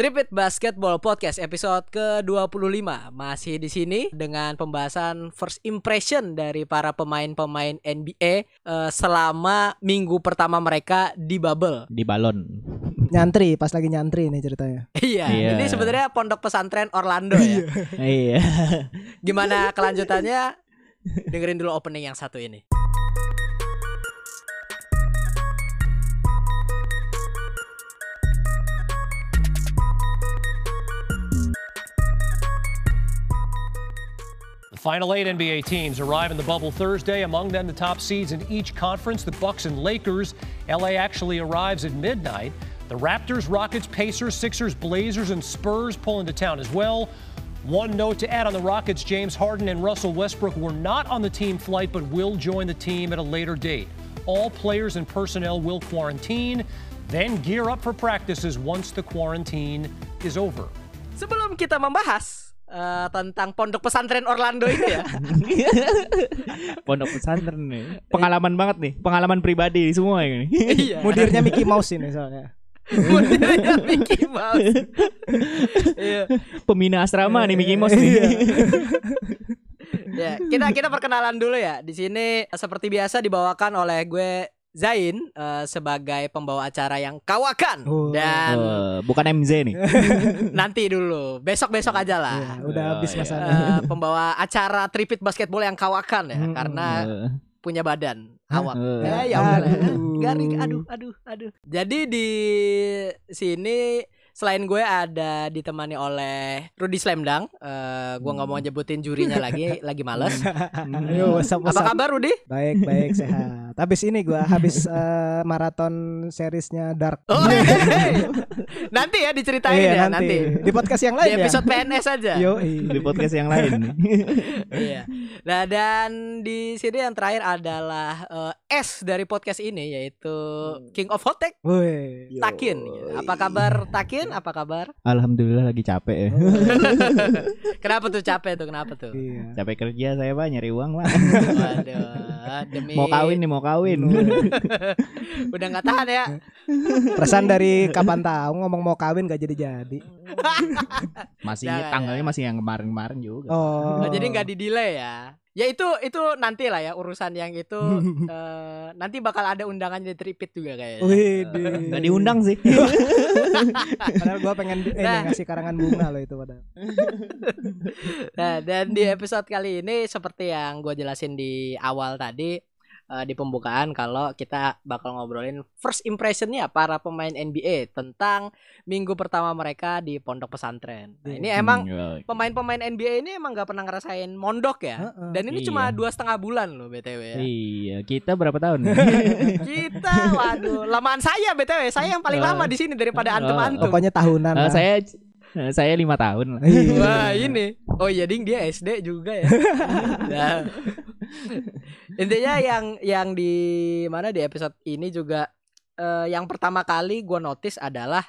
Tripit Basketball Podcast episode ke-25 masih di sini dengan pembahasan first impression dari para pemain-pemain NBA eh, selama minggu pertama mereka di bubble. di balon. Nyantri, pas lagi nyantri nih ceritanya. Iya, Iya. ini sebenarnya pondok pesantren Orlando ya. iya. Gimana kelanjutannya? Dengerin dulu opening yang satu ini. Final eight NBA teams arrive in the bubble Thursday. Among them, the top seeds in each conference, the Bucks and Lakers. LA actually arrives at midnight. The Raptors, Rockets, Pacers, Sixers, Blazers, and Spurs pull into town as well. One note to add on the Rockets James Harden and Russell Westbrook were not on the team flight but will join the team at a later date. All players and personnel will quarantine, then gear up for practices once the quarantine is over. Sebelum kita membahas eh, tentang pondok pesantren Orlando ini ya. Pondok pesantren nih. Pengalaman banget nih, pengalaman pribadi semua ini. iya. Mudirnya Mickey Mouse ini soalnya. Mudirnya Mickey Mouse. Iya. Pembina asrama nih Mickey Mouse nih. Ya, kita kita perkenalan dulu ya. Di sini seperti biasa dibawakan oleh gue Zain eh, sebagai pembawa acara yang kawakan Oh. dan Eh, bukan MZ nih. nanti dulu, besok-besok aja lah. Iya, udah Oh, habis iya. masanya. Eh, pembawa acara tripit basketball yang kawakan ya Mm-mm. karena Eh, punya badan awak. Eh. Ya, ya. Aduh. Garing, aduh, aduh, aduh. Jadi di sini selain gue ada ditemani oleh Rudy Slamdang. Eh, gue nggak mau nyebutin jurinya lagi, lagi males. Ayo, what's up, what's Apa kabar Rudy? Baik, baik, sehat. Habis ini gua habis eh, maraton seriesnya Dark. Oh, hehehe. nanti ya diceritain Iya, ya nanti. nanti. Di podcast yang Di lain episode ya. PNS aja. Yo, di podcast yang lain. Iya. Nah dan di sini yang terakhir adalah eh, S dari podcast ini yaitu King of Hotek Woi. Takin. Apa kabar Takin? Apa kabar? Alhamdulillah lagi capek ya. Kenapa tuh capek tuh? Kenapa tuh? Iya. Capek kerja saya pak nyari uang pak. Waduh, demi Mau kawin nih mau kawin. udah nggak tahan ya. Perasaan dari kapan tahu ngomong mau kawin gak jadi-jadi. Masih Jangan, tanggalnya masih yang kemarin-kemarin juga. Oh. Oh, jadi nggak di delay ya. Ya itu itu nanti lah ya urusan yang itu eh, nanti bakal ada undangannya di tripit juga kayaknya. Wih, Gak diundang sih. Padahal gua pengen eh, Nah. ngasih karangan bunga loh itu padahal. Nah, dan di episode kali ini seperti yang gue jelasin di awal tadi eh, di pembukaan kalau kita bakal ngobrolin first impressionnya para pemain NBA tentang minggu pertama mereka di pondok pesantren. Nah, ini emang Hmm, pemain-pemain NBA ini emang gak pernah ngerasain mondok ya. Dan ini Iya. cuma dua setengah bulan loh btw ya. Iya, kita berapa tahun? Kita, waduh, lamaan saya btw. Saya yang paling lama di sini daripada antum-antum. Pokoknya tahunan lah. saya saya lima tahun lah. Iya. Wah ini Oh iya ding dia SD juga ya Nah. Intinya yang Yang di Mana di episode ini juga eh, Yang pertama kali gue notice adalah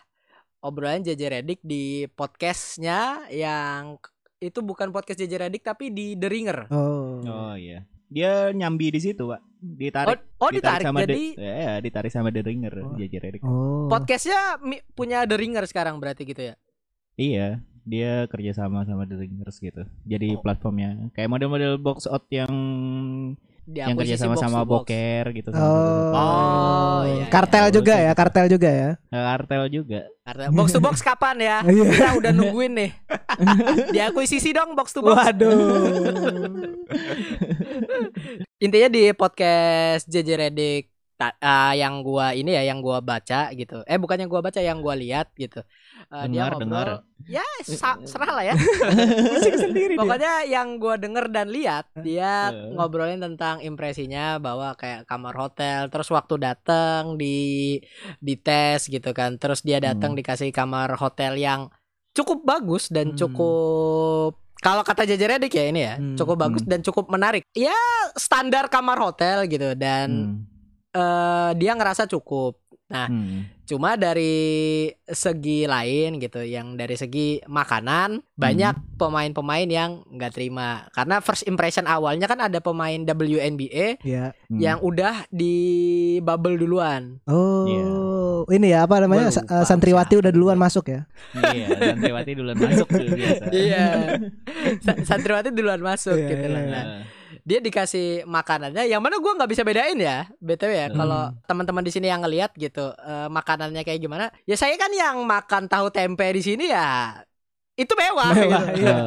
Obrolan JJ Redick di podcastnya Yang Itu bukan podcast JJ Redick Tapi di The Ringer Oh. Oh iya. Dia nyambi di situ, Pak. Oh, Ditarik. oh ditarik sama Jadi The, ya, ditarik sama The Ringer, Oh. JJ Redick. Oh. podcastnya mi- punya The Ringer sekarang berarti gitu ya Iya, dia kerja sama sama The Ringers gitu. Jadi Oh. platformnya kayak model-model box out yang di yang kerja sama box sama to box. boker gitu Oh. sama Oh, iya, kartel iya. juga ya, kartel juga ya. kartel juga. Karena box to box kapan ya Iya. Kita udah nungguin nih Di akuisisi dong box to box Waduh. intinya di podcast JJ Redick ta- eh, yang gua ini ya yang gua baca gitu eh bukan yang gua baca yang gua lihat gitu Eh, dia Dengar, ngobrol dengar. ya sa- serah lah ya Musik sendiri dia. pokoknya yang gua denger dan lihat dia Eh. ngobrolin tentang impresinya bahwa kayak kamar hotel terus waktu datang di di tes gitu kan terus dia datang Hmm. dikasih kamar hotel yang cukup bagus dan Hmm. cukup kalau kata JJ Redick ya ini ya Hmm. cukup bagus Hmm. dan cukup menarik ya standar kamar hotel gitu dan Hmm. eh, dia ngerasa cukup Nah, Hmm. cuma dari segi lain gitu, yang dari segi makanan banyak Hmm. pemain-pemain yang nggak terima karena first impression awalnya kan ada pemain WNBA Ya. Hmm. yang udah di bubble duluan. Oh. Iya. ini ya apa namanya lupa santriwati udah duluan masuk ya. iya, santriwati duluan masuk tuh biasa. Iya. Sa- Santriwati duluan masuk Iya, gitu iya, lah. iya. Nah, dia dikasih makanannya yang mana gua nggak bisa bedain ya btw ya kalau teman-teman di sini yang ngelihat gitu eh, makanannya kayak gimana ya saya kan yang makan tahu tempe di sini ya itu mewah, Mewah, gitu. iya.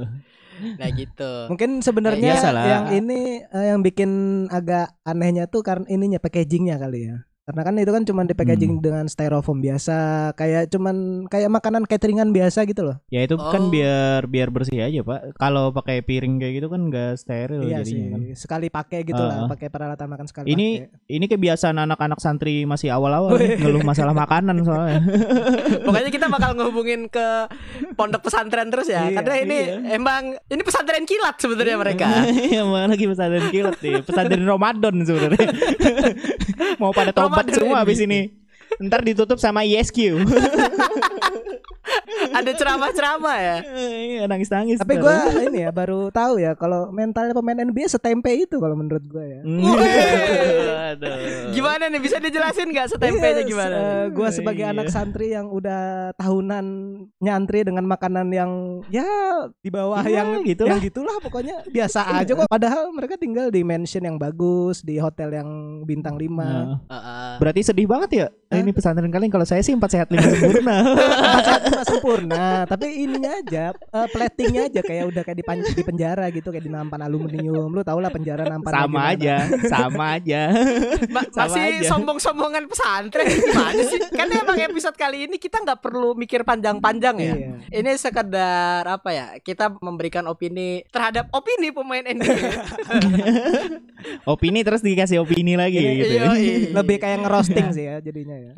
nah gitu Mungkin sebenarnya Biasalah. yang ini eh, yang bikin agak anehnya tuh karena ininya packagingnya kali ya. Karena kan itu kan cuma di packaging dengan styrofoam biasa, kayak cuman kayak makanan cateringan biasa gitu loh. Ya itu Oh. kan biar biar bersih aja pak. Kalau pakai piring kayak gitu kan nggak steril iya sih, jadinya kan. sekali pakai gitu lah, Ah. pakai peralatan makan sekali Ini pakai. ini kebiasaan anak-anak santri masih awal-awal nih, ngeluh masalah makanan soalnya. pokoknya kita bakal ngehubungin ke pondok pesantren terus ya Iya, karena ini emang ini pesantren kilat sebenarnya mereka Iya, mana lagi pesantren kilat nih. Pesantren Ramadan sebenarnya. Mau pada tobat Ramadan semua ini. habis ini. Ntar ditutup sama ISQ. ada ceramah-ceramah ya Iya, nangis-nangis. Tapi gua ini ya baru tahu ya kalau mentalnya pemain NBA setempe itu kalau menurut gua ya. Hmm. Aduh. gimana nih bisa dijelasin nggak setempenya Iya, gimana eh, gua sebagai Iya. anak santri yang udah tahunan nyantri dengan makanan yang ya di bawah Ya, yang gitulah. yang gitulah pokoknya biasa aja kok. Padahal mereka tinggal di mansion yang bagus, di hotel yang bintang 5. Nah, Heeh. berarti sedih banget ya ini pesantren kalian kalau saya sih empat sehat lima sempurna Tempat sehat cuma sempurna, tapi ininya aja eh, platingnya aja kayak udah kayak di, pan- di penjara gitu kayak di nampan aluminium. Lu tau lah penjara nampan sama aja sama aja Ma- Sama masih sombong-sombongan pesantren gimana sih? Kan emang episode kali ini kita nggak perlu mikir panjang-panjang ya. Iya. Ini sekedar apa ya? Kita memberikan opini terhadap opini pemain NBA. opini terus dikasih opini lagi gitu ya. Yoi. Lebih kayak ngerosting sih ya jadinya ya.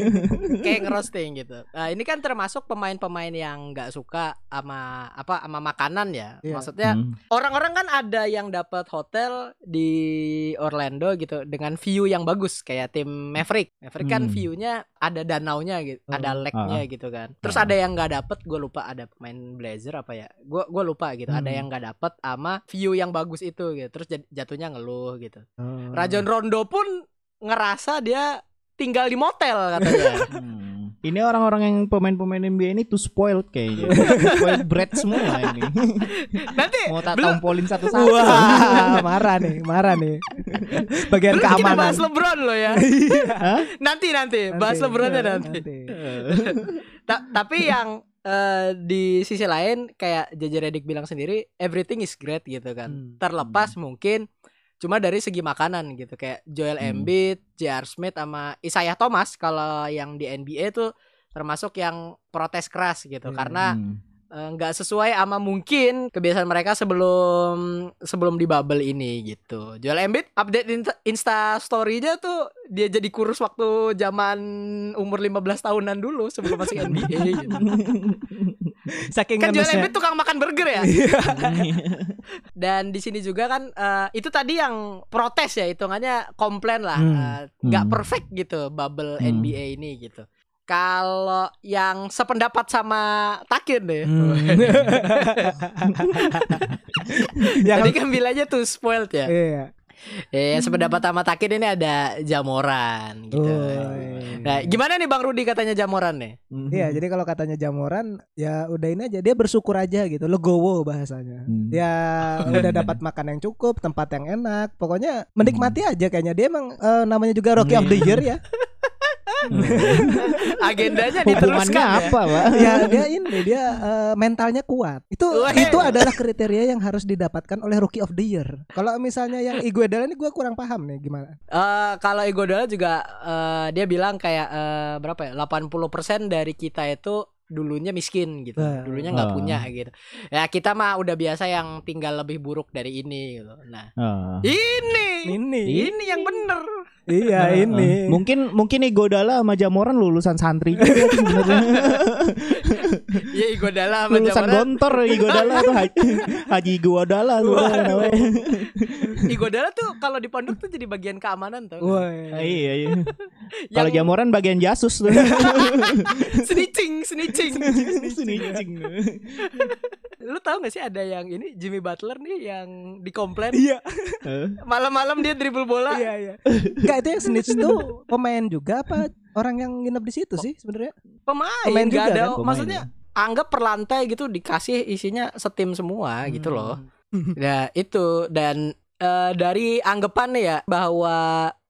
kayak ngerosting gitu. Nah, ini kan termasuk pemain-pemain yang nggak suka sama apa sama makanan ya. Iya. Maksudnya Hmm. orang-orang kan ada yang dapat hotel di Orlando gitu dengan view yang bagus kayak tim Maverick. Maverick kan Hmm. view-nya ada danaunya gitu, Oh. ada lake-nya Ah. gitu kan. Terus Ah. ada yang nggak dapet, gue lupa ada pemain Blazer apa ya? Gue gua lupa gitu. Ada Hmm. yang nggak dapet sama view yang bagus itu gitu. Terus jatuhnya ngeluh gitu. Oh. Rajon Rondo pun ngerasa dia tinggal di motel katanya. Hmm. Ini orang-orang yang pemain-pemain NBA ini tuh spoiled kayaknya. spoiled bread semua ini. Nanti Mau tak belum tompolin satu-satu. Wah, marah nih, marah nih. Bagian belum kita keamanan. bahas LeBron loh ya. Hah? nanti nanti bahas Nanti, LeBronnya iya, nanti. Ta- tapi yang eh, di sisi lain kayak JJ Redick bilang sendiri everything is great gitu kan. Hmm. Terlepas mungkin cuma dari segi makanan gitu kayak Joel Hmm. Embiid, J.R. Smith sama Isaiah Thomas kalau yang di NBA tuh termasuk yang protes keras gitu Iya. karena Hmm. eh, nggak sesuai sama mungkin kebiasaan mereka sebelum sebelum di bubble ini gitu. Joel Embiid update insta, Insta story-nya tuh dia jadi kurus waktu zaman umur 15 tahunan dulu sebelum masuk NBA gitu. Saking Kan Joel. Embiid tukang makan burger ya. Iya. Dan di sini juga kan eh, itu tadi yang protes ya hitungannya komplain lah Hmm. eh, nggak Hmm. perfect gitu bubble Hmm. NBA ini gitu. Kalau yang sependapat sama Takin deh. Hmm. yang Tadi kan bilangnya tuh spoiled ya. iya. Eh, sependapat sama Takin ini ada Jamoran gitu. Woi. Nah, gimana nih Bang Rudi katanya Jamoran nih? Iya, jadi kalau katanya jamuran ya udah ini aja dia bersyukur aja gitu, legowo bahasanya. Hmm. Dia udah dapat makan yang cukup, tempat yang enak, pokoknya menikmati aja kayaknya. Dia emang eh, namanya juga Rookie of the Year ya. Agendanya diteruskan ya. apa, Pak? ya dia ini dia eh, mentalnya kuat. Itu Weh. itu adalah kriteria yang harus didapatkan oleh Rookie of the Year. Kalau misalnya yang Iguodala ini gue kurang paham nih gimana. Eh, kalau Iguodala juga eh, dia bilang kayak eh, berapa ya? 80% dari kita itu dulunya miskin gitu. Wah. Dulunya nggak Wah. punya gitu. Ya kita mah udah biasa yang tinggal lebih buruk dari ini gitu. Nah, Ah. ini Ini. ini yang bener. Iya ini. Mungkin mungkin Igodala sama Jamoran lulusan santri juga tuh sebenarnya. Ya Iguodala sama lulusan Jamoran. gontor Igodala tuh Haji, Haji Igodala namanya. Igodala tuh kalau di pondok tuh jadi bagian keamanan tuh. Woi. Ah, iya iya. Kalau Jamoran bagian jasus tuh. snitching, snitching. Snitching. Lu tahu gak sih ada yang ini Jimmy Butler nih yang dikomplain Iya, malam-malam dia dribble bola. iya, iya. Enggak itu yang snitch tuh pemain juga apa orang yang nginep di situ sih sebenarnya? Pemain, Pemain nggak juga ada. kan? Pemain Maksudnya anggap per lantai gitu dikasih isinya setim semua gitu loh. Nah itu dan eh, dari anggapan nih ya bahwa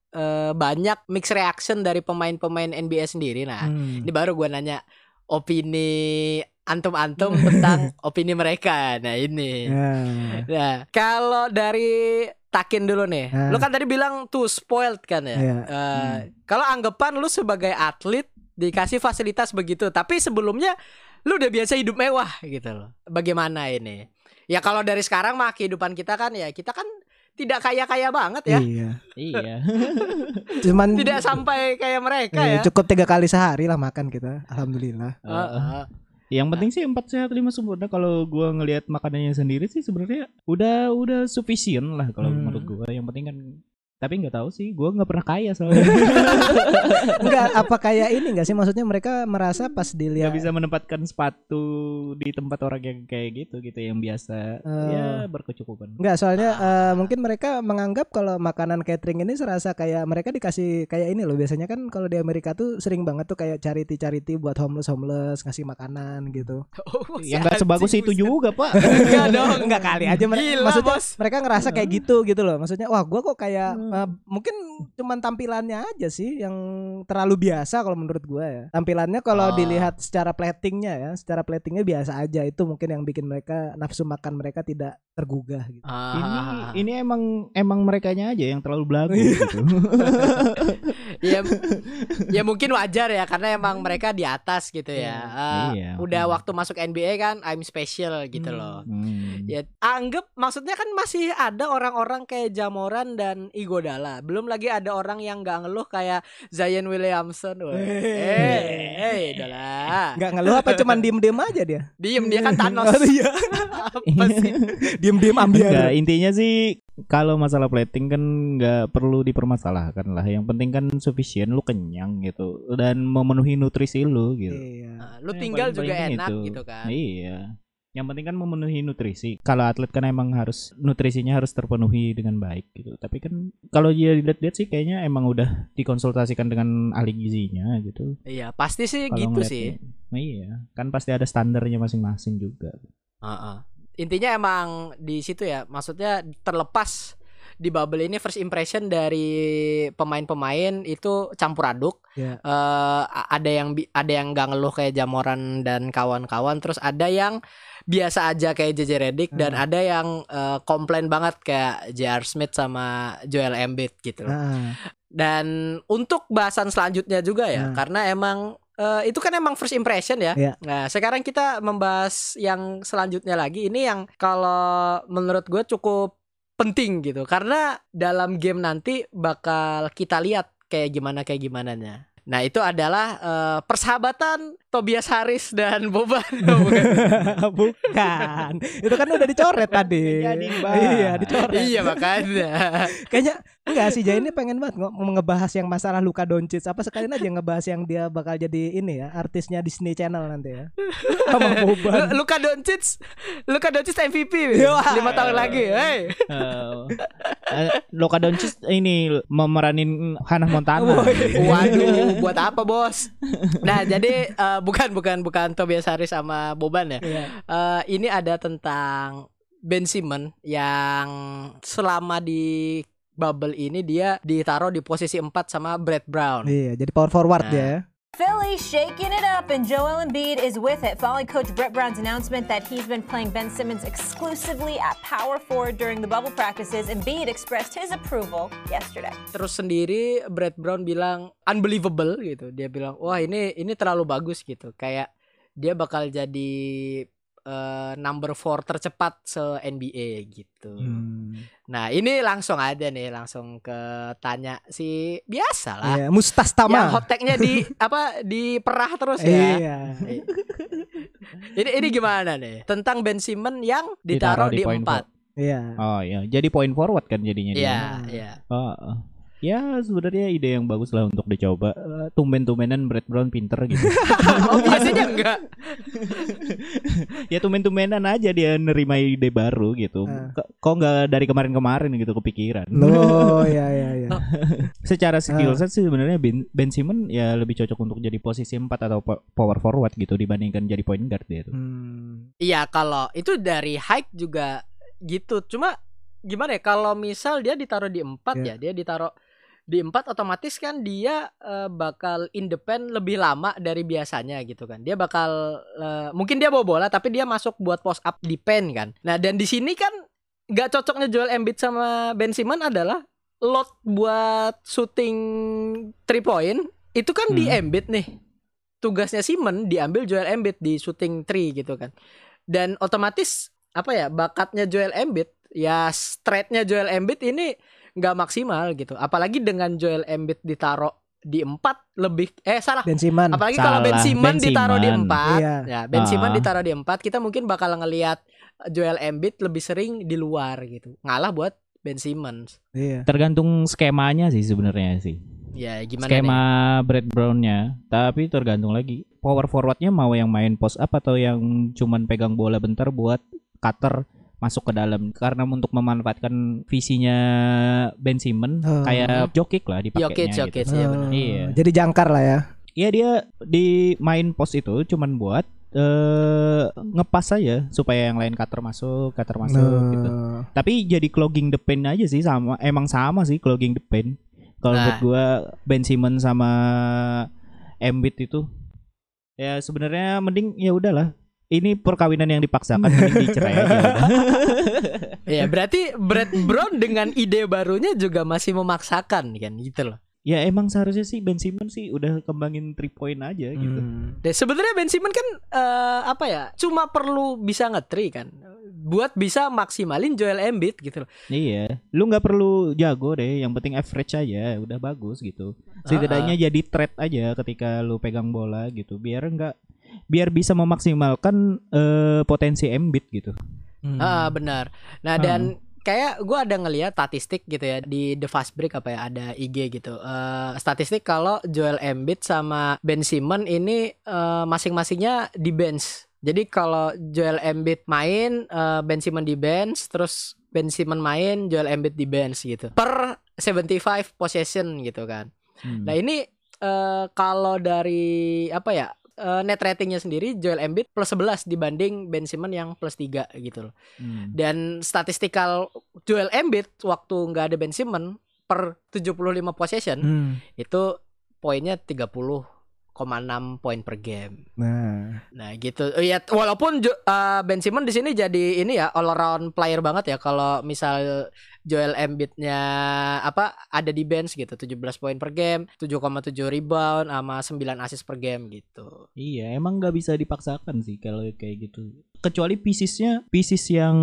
eh, banyak mix reaction dari pemain-pemain NBA sendiri. Nah Hmm. ini baru gua nanya opini antum-antum tentang opini mereka. Nah ini. Ya. Nah kalau dari Takin dulu nih, Ah. lu kan tadi bilang tuh spoiled kan ya. Iya. Eh, Kalau anggapan lu sebagai atlet dikasih fasilitas begitu, tapi sebelumnya lu udah biasa hidup mewah gitu loh. Bagaimana ini? Ya kalau dari sekarang mah kehidupan kita kan ya kita kan tidak kaya-kaya banget ya. Iya. iya. Cuman Tidak sampai kayak mereka Iya, ya. cukup tiga kali sehari lah makan kita. Alhamdulillah. Eh, Heeh. Yang penting sih empat sehat lima sempurna. Kalau gua ngelihat makanannya sendiri sih sebenarnya udah udah sufficient lah kalau Hmm. menurut gua. Yang penting kan tapi nggak tahu sih, gua nggak pernah kaya soalnya. Enggak apa kayak ini enggak sih maksudnya mereka merasa pas Nggak dilihat bisa menempatkan sepatu di tempat orang yang kayak gitu gitu yang biasa Eh. ya berkecukupan. Enggak, soalnya eh, mungkin mereka menganggap kalau makanan catering ini serasa kayak mereka dikasih kayak ini loh. Biasanya kan kalau di Amerika tuh sering banget tuh kayak charity-charity buat homeless-homeless ngasih makanan gitu. Oh, Yang nggak sebagus itu juga pak. Enggak dong. Enggak kali aja mereka Gila, maksudnya bos. mereka ngerasa kayak gitu gitu loh. Maksudnya wah gua kok kayak Hmm. Eh, mungkin cuman tampilannya aja sih yang terlalu biasa kalau menurut gua ya. Tampilannya kalau Ah. dilihat secara platingnya ya, secara platingnya biasa aja. Itu mungkin yang bikin mereka nafsu makan mereka tidak tergugah gitu. ini Ah. ini emang emang merekanya aja yang terlalu belagu gitu. ya, ya mungkin wajar ya karena emang mereka di atas gitu ya. Eh, Iya. Udah Hmm. waktu masuk NBA kan I'm special gitu Hmm. loh. Hmm. Ya anggap maksudnya kan masih ada orang-orang kayak Jamoran dan Igodala. Belum lagi ada orang yang nggak ngeluh kayak Zion Williamson. Eh, eh, udahlah. Enggak ngeluh apa cuman diem-diem aja dia. Diem dia kan Thanos. Iya. Apa sih? Diem-diem ambil. Enggak, intinya sih kalau masalah plating kan nggak perlu dipermasalahkan lah. Yang penting kan sufficient, lu kenyang gitu dan memenuhi nutrisi lu gitu. Iya. Nah, Lu tinggal paling juga enak itu. gitu kan. Iya. Yang penting kan memenuhi nutrisi. Kalau atlet kan emang harus nutrisinya harus terpenuhi dengan baik gitu. Tapi kan kalau dia dilihat-lihat sih kayaknya emang udah dikonsultasikan dengan ahli gizinya gitu. Iya, pasti sih Kalau gitu sih. Nah, iya, kan pasti ada standarnya masing-masing juga. Heeh. Intinya emang di situ ya, maksudnya terlepas di bubble ini first impression dari pemain-pemain itu campur aduk. Iya. Eh, a- ada yang ada yang nggak ngeluh kayak Jamoran dan kawan-kawan, terus ada yang biasa aja kayak JJ Redick dan ada yang eh, komplain banget kayak J.R. Smith sama Joel Embiid gitu. Nah, Dan untuk bahasan selanjutnya juga ya, Nah. karena emang eh, itu kan emang first impression ya. Iya. Nah, sekarang kita membahas yang selanjutnya lagi. Ini yang kalau menurut gue cukup penting gitu, karena dalam game nanti bakal kita lihat kayak gimana kayak gimana Nah, itu adalah eh, persahabatan Tobias Harris dan Boban. Bukan. bukan. Itu kan udah dicoret tadi. Iya, dicoret. iya makanya. Kayaknya enggak sih Jay ini pengen banget nge- ngebahas yang masalah Luka Doncic apa sekalian aja ngebahas yang dia bakal jadi ini ya artisnya Disney Channel nanti ya sama Boban Lu- Luka Doncic, Luka Doncic MVP Wah. lima tahun lagi. Hey. Eh, Luka Doncic ini memeranin Hannah Montana. Waduh, buat apa bos? Nah, jadi eh, bukan bukan bukan Tobias Harris sama Boban ya. Iya. Eh, ini ada tentang Ben Simmons yang selama di bubble ini dia ditaruh di posisi 4 sama Brad Brown. Iya, jadi power forward Nah. dia ya. Philly shaking it up, and Joel Embiid is with it following Coach Brett Brown's announcement that he's been playing Ben Simmons exclusively at power forward during the bubble practices. Embiid expressed his approval yesterday. Terus sendiri Brad Brown bilang unbelievable gitu. Dia bilang, "Wah, ini ini terlalu bagus gitu. Kayak dia bakal jadi eh, number 4 tercepat se NBA gitu." Hmm. Nah, ini langsung aja nih, langsung ke tanya si biasa lah. Iya, Mustas Yang Tama. hot tag-nya di apa diperah terus ya. Iya. ini ini gimana nih tentang Ben Simmons yang ditaruh, Ditaruh di di empat? Iya. Oh iya, jadi point forward kan jadinya dia. Iya, iya. Oh, oh. Ya sebenarnya ide yang bagus lah untuk dicoba. Eh, Tumben-tumbenan Brad Brown pinter gitu. oh biasanya enggak ya tumben-tumbenan aja dia nerima ide baru gitu. Ah. Kok kok nggak dari kemarin-kemarin gitu kepikiran. Loh, ya ya ya. Secara skill Ah. set sih sebenarnya Ben, ben Simmons ya lebih cocok untuk jadi posisi 4 atau po- power forward gitu dibandingkan jadi point guard dia tuh. Hmm. Iya kalau itu dari height juga gitu. Cuma gimana ya kalau misal dia ditaruh di empat Iya. ya, dia ditaruh di empat otomatis kan dia eh, bakal independen lebih lama dari biasanya gitu kan. Dia bakal eh, mungkin dia bawa bola tapi dia masuk buat post up di pen kan. Nah dan di sini kan nggak cocoknya Joel Embiid sama Ben Simmons adalah lot buat shooting three point itu kan di Hmm. Embiid nih. Tugasnya Simmons diambil Joel Embiid di shooting three gitu kan. Dan otomatis apa ya bakatnya Joel Embiid ya straightnya Joel Embiid ini nggak maksimal gitu. Apalagi dengan Joel Embiid ditaruh di empat lebih eh salah. Ben Simmons. Apalagi kalau Ben Salah, Simmons ditaruh di empat, Iya. ya Ben Ah. Simmons ditaruh di empat, kita mungkin bakal ngelihat Joel Embiid lebih sering di luar gitu, ngalah buat Ben Simmons. Iya. Tergantung skemanya sih sebenarnya sih. Ya gimana Skema nih? Brad Brown-nya, tapi tergantung lagi power forwardnya mau yang main post up atau yang cuman pegang bola bentar buat cutter masuk ke dalam karena untuk memanfaatkan visinya Ben Simmons Oh. kayak Jokic lah dipakainya Jokic, gitu. Jokic, iya benar. Iya. Jadi jangkar lah ya. Iya dia di main post itu cuman buat eh ngepas aja supaya yang lain cutter masuk, cutter masuk gitu. Nah, Tapi jadi clogging the paint aja sih sama emang sama sih clogging the paint. Kalau Nah. menurut gua Ben Simmons sama Embiid itu ya sebenarnya mending ya udahlah. Ini perkawinan yang dipaksakan mending dicerai aja. Ya berarti Brad Brown dengan ide barunya juga masih memaksakan kan gitu loh. ya emang seharusnya sih Ben Simmons sih udah kembangin three point aja gitu. hmm. Dan sebenarnya Ben Simmons kan eh, apa ya? Cuma perlu bisa ngetri kan. Buat bisa maksimalin Joel Embiid gitu loh. Iya, lu nggak perlu jago deh, yang penting average aja, udah bagus gitu. Setidaknya jadi threat aja ketika lu pegang bola gitu, biar nggak, biar bisa memaksimalkan eh, potensi Embiid gitu. Hmm. Ah, benar. Nah, dan kayak gua ada ngeliat statistik gitu ya di The Fast Break apa ya ada IG gitu. Eh statistik kalau Joel Embiid sama Ben Simmons ini eh, masing-masingnya di bench. Jadi kalau Joel Embiid main, eh, Ben Simmons di bench, terus Ben Simmons main, Joel Embiid di bench gitu. Per 75 possession gitu kan. Hmm. Nah, ini eh, kalau dari apa ya? Eh, net ratingnya sendiri Joel Embiid plus 11 dibanding Ben Simmons yang plus 3 gitu loh. Hmm. Dan statistikal Joel Embiid waktu nggak ada Ben Simmons per 75 possession Hmm. itu poinnya 30,6 poin per game. Nah, Nah, gitu. Oh, Ya walaupun Jo- eh, Ben Simmons di sini jadi ini ya all around player banget ya kalau misal Joel Embiid-nya apa ada di bench gitu 17 poin per game, 7,7 rebound sama 9 assist per game gitu. Iya, emang nggak bisa dipaksakan sih kalau kayak gitu. Kecuali piecesnya, pieces yang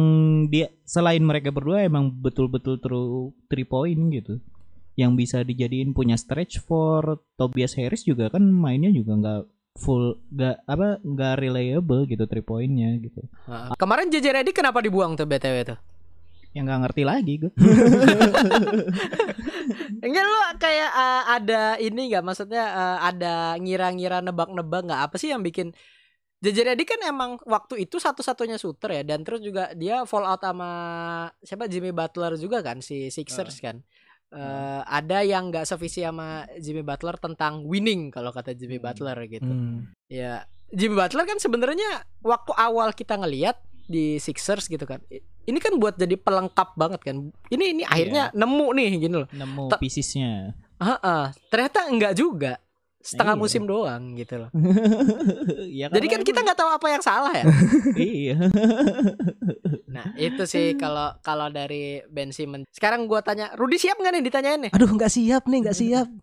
dia selain mereka berdua emang betul-betul true three point gitu. Yang bisa dijadiin punya stretch for Tobias Harris juga kan mainnya juga nggak full nggak apa nggak reliable gitu three pointnya gitu. Nah, kemarin JJ Redick kenapa dibuang tuh BTW tuh? Yang nggak ngerti lagi gue. Enggak lo kayak eh, ada ini nggak maksudnya eh, ada ngira-ngira nebak-nebak nggak apa sih yang bikin JJ Redick kan emang waktu itu satu-satunya shooter ya dan terus juga dia fall out sama siapa Jimmy Butler juga kan si Sixers kan. Eh, ada yang nggak sevisi sama Jimmy Butler tentang winning kalau kata Jimmy Butler gitu. hmm. Ya Jimmy Butler kan sebenarnya waktu awal kita ngelihat di Sixers gitu kan. Ini kan buat jadi pelengkap banget kan. Ini ini akhirnya nemu nih gini loh. Nemu Ta- piecesnya. Heeh, ternyata enggak juga. Setengah Iya. musim doang gitu loh. Ya, Jadi kan karena kita nggak tahu apa yang salah ya. emang- iya. Nah, itu sih kalau kalau dari Ben Simmons. Sekarang gua tanya, Rudy siap nggak nih ditanyain nih? Aduh, nggak siap nih, nggak siap.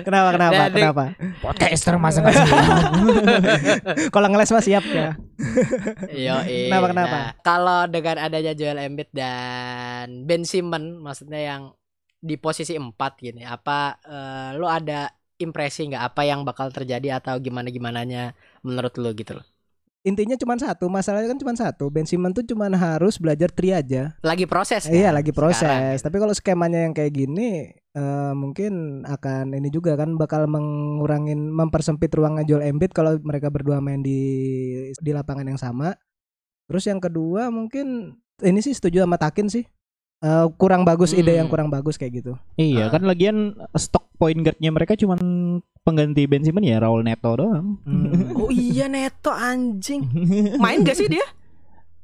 kenapa, kenapa, Nah, kenapa? Podcaster masa nggak sih? Kalau ngeles mah siap ya. Yo, Kenapa, kenapa? kalau dengan adanya Joel Embiid dan Ben Simmons, maksudnya yang di posisi 4 gini, apa eh, lo ada impresi nggak apa yang bakal terjadi atau gimana gimananya menurut lo gitu loh? intinya cuma satu, masalahnya kan cuma satu. Ben Simmons tuh cuma harus belajar tri aja. Lagi proses. Iya, kan lagi proses. sekarang. Tapi kalau skemanya yang kayak gini eh, mungkin akan ini juga kan bakal mengurangin mempersempit ruangnya Joel Embiid kalau mereka berdua main di di lapangan yang sama. Terus yang kedua mungkin ini sih setuju sama Takin sih. Eh, kurang bagus ide Hmm. yang kurang bagus kayak gitu. Iya, Ah. kan lagian stok point guardnya mereka cuman pengganti Ben Simmons ya Raul Neto doang. Hmm. Oh iya Neto anjing. Main gak sih dia?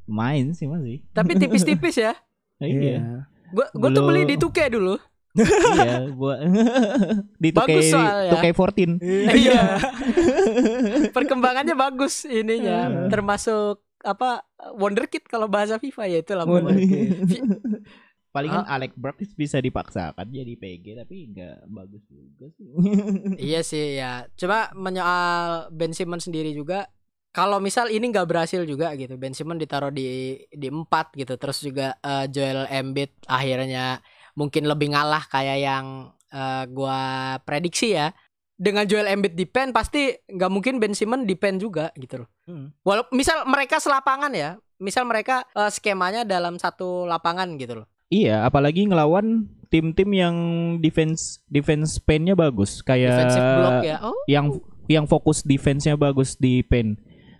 Main sih masih. Tapi tipis-tipis ya. Iya. Gue gue tuh beli di 2K dulu. iya, buat di Bagus 2K soalnya. 2K14. Iya. Perkembangannya bagus ininya. Termasuk apa wonderkid kalau bahasa FIFA ya itulah. Wonderkid. Palingan Alec Burks bisa dipaksakan jadi PG tapi nggak bagus juga sih. iya sih ya. Coba menyoal Ben Simmons sendiri juga kalau misal ini nggak berhasil juga gitu Ben Simmons ditaruh di di empat gitu terus juga eh, Joel Embiid akhirnya mungkin lebih ngalah kayak yang eh, gua prediksi ya dengan Joel Embiid di pen pasti nggak mungkin Ben Simmons di pen juga gitu loh Hmm. walaupun misal mereka selapangan ya misal mereka eh, skemanya dalam satu lapangan gitu loh Iya, apalagi ngelawan tim-tim yang defense defense paint-nya bagus. Kayak defensive block ya. Oh. yang yang fokus defense-nya bagus di paint.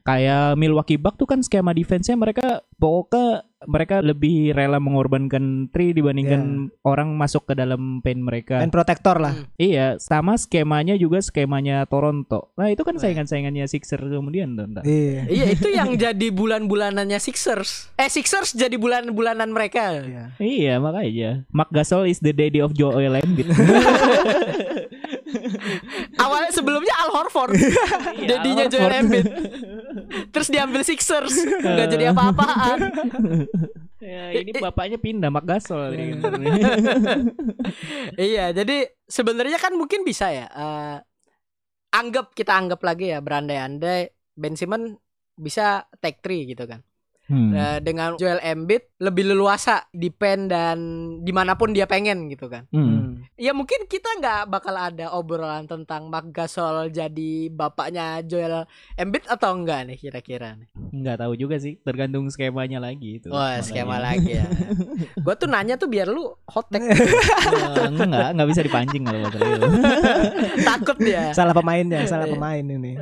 Kayak Milwaukee Bucks tuh kan skema defense-nya mereka pokoknya mereka lebih rela mengorbankan tree dibandingkan orang masuk ke dalam paint mereka. Main protektor lah. Hmm. Iya, sama skemanya juga skemanya Toronto. Nah, itu kan saingan-saingannya Sixers kemudian tuh. Iya. Iya itu yang jadi bulan-bulanannya Sixers. Eh Sixers jadi bulan-bulanan mereka. Iya. Iya, makanya. Mark Gasol is the daddy of Joel Embiid. Awalnya sebelumnya Al Horford, jadinya Al Joel. Embiid. Terus diambil Sixers, nggak jadi apa-apaan. ya, ini bapaknya pindah Mark Gasol. iya, jadi sebenarnya kan mungkin bisa ya. eh, anggap kita anggap lagi ya berandai-andai Ben Simmons bisa take three gitu kan. Hmm. Eh, dengan Joel Embiid lebih leluasa di pen dan di mana pun dia pengen gitu kan. Hmm. Ya mungkin kita nggak bakal ada obrolan tentang Mark Gasol jadi bapaknya Joel Embiid atau enggak nih kira-kira nih. Nggak tahu juga sih, tergantung skemanya lagi itu. Wah makanya. skema lagi ya. Gue tuh nanya tuh biar lu hot take Eh, enggak, enggak bisa dipancing kalau takut dia. Salah pemainnya, salah pemain ini.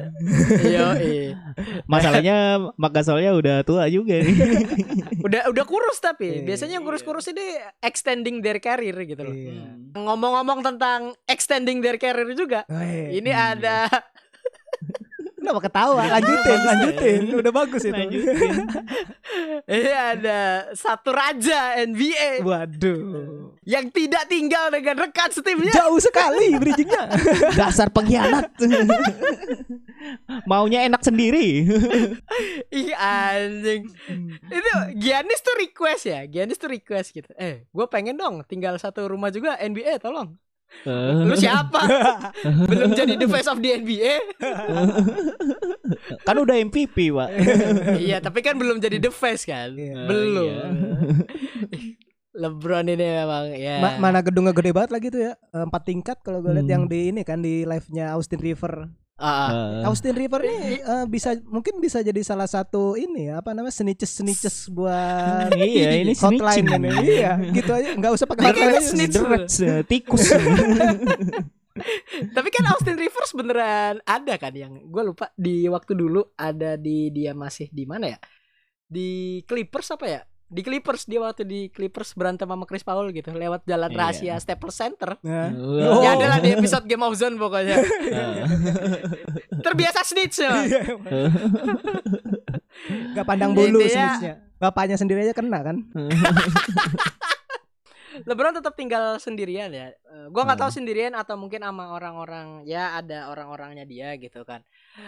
Yo, Masalahnya Mark Gasolnya udah tua juga nih. udah udah kurus tapi Iya. biasanya yang kurus-kurus ini extending their career gitu loh. Iya. Ngomong-ngomong tentang extending their career juga, Weh, ini ada Kenapa ketawa? Lanjutin, Bagus, lanjutin. Udah bagus itu. Lanjutin. ini ada satu raja NBA Waduh. yang tidak tinggal dengan rekan setimnya. Jauh sekali bridgingnya. Dasar pengkhianat. Maunya enak sendiri. Ih anjing. Itu Giannis tuh request ya. Giannis tuh request gitu. Eh, gue pengen dong tinggal satu rumah juga NBA tolong. Lu siapa? Belum jadi the face of the NBA. kan udah MVP, Pak. iya, tapi kan belum jadi the face kan. Iya. belum. Iya. LeBron ini memang ya. Ma- mana gedungnya gede banget lagi tuh ya. Empat tingkat kalau gue lihat Hmm. yang di ini kan di live-nya Austin River. Eh, Austin River ini eh, bisa mungkin bisa jadi salah satu ini ya, apa namanya snitches snitches buat iya, ini hotline ini. Iya, gitu aja. Nggak usah pakai hotline kayak aja. snitch. Derets, eh, tikus. Tapi kan Austin Rivers beneran ada kan yang gue lupa di waktu dulu ada di dia masih di mana ya? Di Clippers apa ya? Di Clippers dia waktu di Clippers berantem sama Chris Paul gitu lewat jalan Iya. rahasia Staples Center. Nah, Oh. Ya adalah di episode Game of Zone pokoknya. Eh, Terbiasa snitch ya. Nggak pandang bulu Intinya- snitchnya. Bapaknya sendiri aja kena kan? LeBron tetap tinggal sendirian ya. Eh, gua nggak tahu Hmm. sendirian atau mungkin sama orang-orang ya ada orang-orangnya dia gitu kan.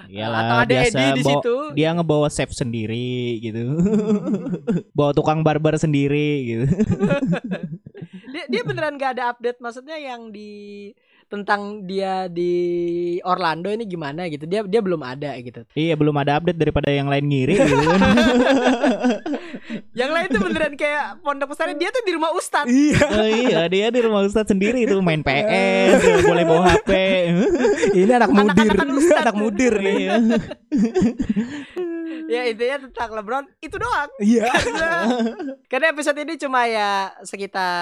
Iyalah, atau ada biasa Eddie di situ. Dia ngebawa chef sendiri gitu. bawa tukang barber sendiri gitu. dia dia beneran gak ada update maksudnya yang di tentang dia di Orlando ini gimana gitu dia dia belum ada gitu iya, belum ada update daripada yang lain ngiri gitu yang lain tuh beneran kayak pondok pesantren dia tuh di rumah ustadz Iya. Oh, iya, dia di rumah Ustadz sendiri itu main PS, boleh bawa HP. Ini anak mudir. Anak-anakan ustad. anak mudir nih. Iya. ya intinya tentang LeBron itu doang. Iya. Karena episode ini cuma ya sekitar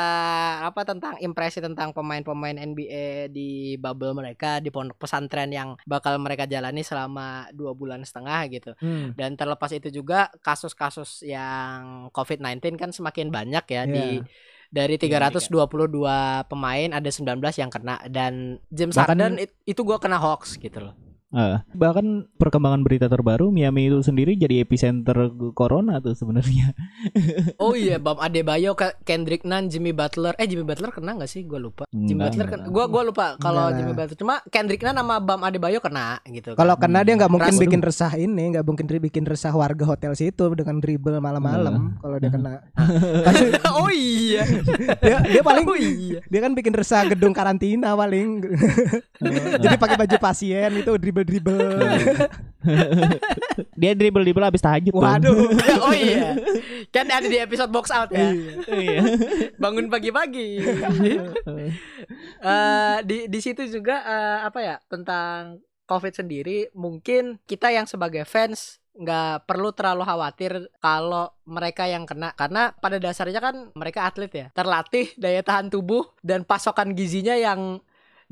apa tentang impresi tentang pemain-pemain NBA di bubble mereka di pondok pesantren yang bakal mereka jalani selama dua bulan setengah gitu. Hmm. Dan terlepas itu juga kasus-kasus yang COVID-19 kan semakin banyak ya Iya. di dari 322 pemain ada 19 yang kena dan James Harden it- itu gua kena hoax gitu loh. Eh, bahkan perkembangan berita terbaru Miami itu sendiri jadi epicenter corona tuh sebenarnya. Oh iya, Bam Adebayo, Ke- Kendrick Nunn, Jimmy Butler. Eh Jimmy Butler kena gak sih? Gue lupa. Jimmy Enggak, Butler kena. Gua gua lupa kalau Jimmy. Butler. Cuma Kendrick Nunn sama Bam Adebayo kena gitu. kan. Kalau kena dia nggak mungkin Ras- bikin resah ini, nggak mungkin bikin resah warga hotel situ dengan dribble malam-malam. Kalau dia kena, oh iya. dia dia paling Oh iya. dia kan bikin resah gedung karantina paling. Jadi pakai baju pasien itu dribble dribble. Dia dribble dribble habis tahajud tuh. Waduh. oh iya. Kan ada di episode box out ya. Iya. Bangun pagi-pagi. Eh, di di situ juga eh, apa ya tentang COVID sendiri mungkin kita yang sebagai fans nggak perlu terlalu khawatir kalau mereka yang kena karena pada dasarnya kan mereka atlet ya terlatih daya tahan tubuh dan pasokan gizinya yang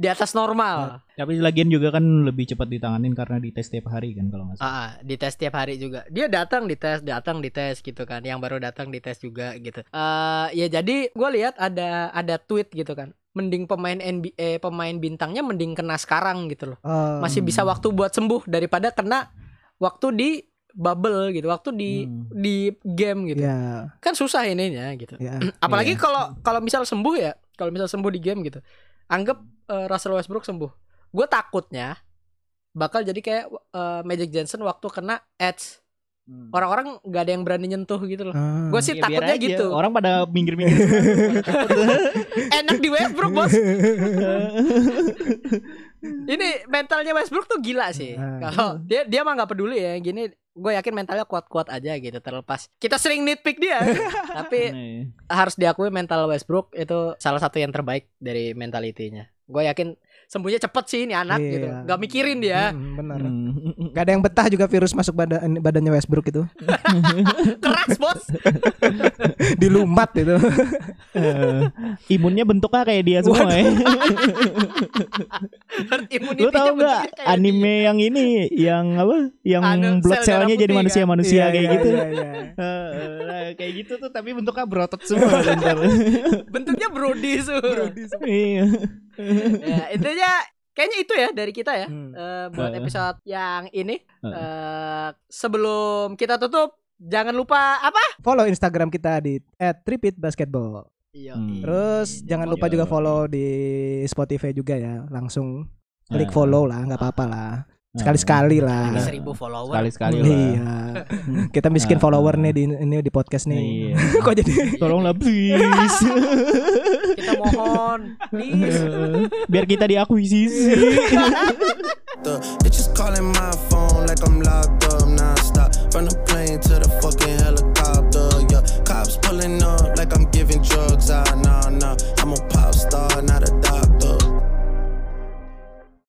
di atas normal Tapi lagian juga kan lebih cepat ditanganin karena dites tiap hari kan kalau nggak salah. Ah, ah, dites tiap hari juga. Dia datang dites, datang dites gitu kan. Yang baru datang dites juga gitu. Eh ya jadi gue lihat ada ada tweet gitu kan. Mending pemain NBA pemain bintangnya mending kena sekarang gitu loh. Oh, Masih bisa waktu buat sembuh daripada kena waktu di bubble gitu, waktu di Hmm. di game gitu. ya, Kan susah ininya gitu. ya. Apalagi Iya. kalau kalau misal sembuh ya, kalau misal sembuh di game gitu. Anggap eh, Russell Westbrook sembuh. Gue takutnya bakal jadi kayak eh, Magic Johnson waktu kena Edge. Orang-orang nggak ada yang berani nyentuh gitu loh. Ah. Gue sih Ya, takutnya aja. gitu. Orang pada minggir-minggir. Enak di Westbrook bos. Ini mentalnya Westbrook tuh gila sih. Ah. Kalau dia dia mah nggak peduli ya. Gini gue yakin mentalnya kuat-kuat aja gitu terlepas. Kita sering nitpick dia, tapi harus diakui mental Westbrook itu salah satu yang terbaik dari mentalitinya. Gue yakin sembuhnya cepet sih ini anak Iya. gitu. Gak mikirin dia. Hmm, benar. Hmm. Gak ada yang betah juga virus masuk badan badannya Westbrook itu. Keras bos. Dilumat itu. Eh, imunnya bentuknya kayak dia semua ya. Herd Lu tau bentuknya gak kayak anime yang ini yang apa? Yang Anu, blood sel cellnya jadi putih kan? manusia-manusia Iya, kayak iya, gitu. iya, iya. Eh, kayak gitu tuh tapi bentuknya berotot semua bentar. dia. Bentuknya Brody semua. Iya. Ya, intinya kayaknya itu ya dari kita ya. Hmm. Eh, buat episode yang ini. Eh. Eh, sebelum kita tutup, jangan lupa apa? Follow Instagram kita di @tripitbasketball. Iya. Hmm. Terus jangan lupa juga follow di Spotify juga ya. Langsung klik follow lah, nggak apa-apa lah. Sekali-sekali lah. Ini seribu follower. Sekali-sekali lah. Iya. Kita miskin Ah. follower nih di ini di podcast nih. Iya. Kok jadi Tolonglah please. Kita mohon, please. Biar kita diakuisisi. The bitches calling my phone like I'm locked up nonstop. From the plane to the fucking helicopter. Yeah, cops pulling up like I'm giving drugs. Ah, nah, nah. I'm a pop star.